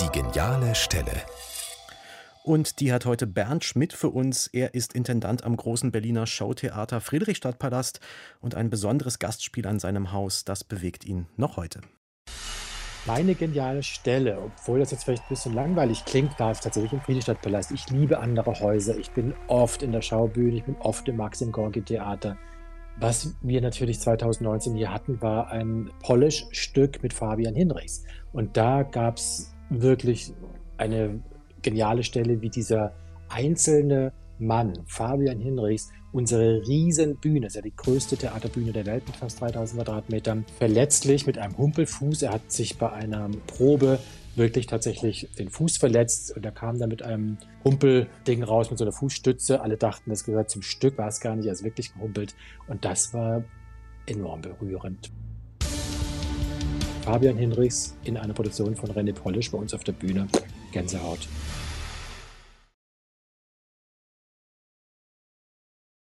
Die geniale Stelle. Und die hat heute Bernd Schmidt für uns. Er ist Intendant am großen Berliner Showtheater Friedrichstadtpalast und ein besonderes Gastspiel an seinem Haus, das bewegt ihn noch heute. Meine geniale Stelle, obwohl das jetzt vielleicht ein bisschen langweilig klingt, war es tatsächlich im Friedrichstadtpalast. Ich liebe andere Häuser. Ich bin oft in der Schaubühne, ich bin oft im Maxim Gorki Theater. Was wir natürlich 2019 hier hatten, war ein Polish-Stück mit Fabian Hinrichs. Und da gab es wirklich eine geniale Stelle, wie dieser einzelne Mann, Fabian Hinrichs, unsere riesen Bühne, das ist ja die größte Theaterbühne der Welt mit fast 3000 Quadratmetern, verletzlich mit einem Humpelfuß. Er hat sich bei einer Probe wirklich tatsächlich den Fuß verletzt und er kam dann mit einem Humpelding raus, mit so einer Fußstütze. Alle dachten, das gehört zum Stück, war es gar nicht, er ist wirklich gehumpelt und das war enorm berührend. Fabian Hinrichs in einer Produktion von René Polish bei uns auf der Bühne. Gänsehaut.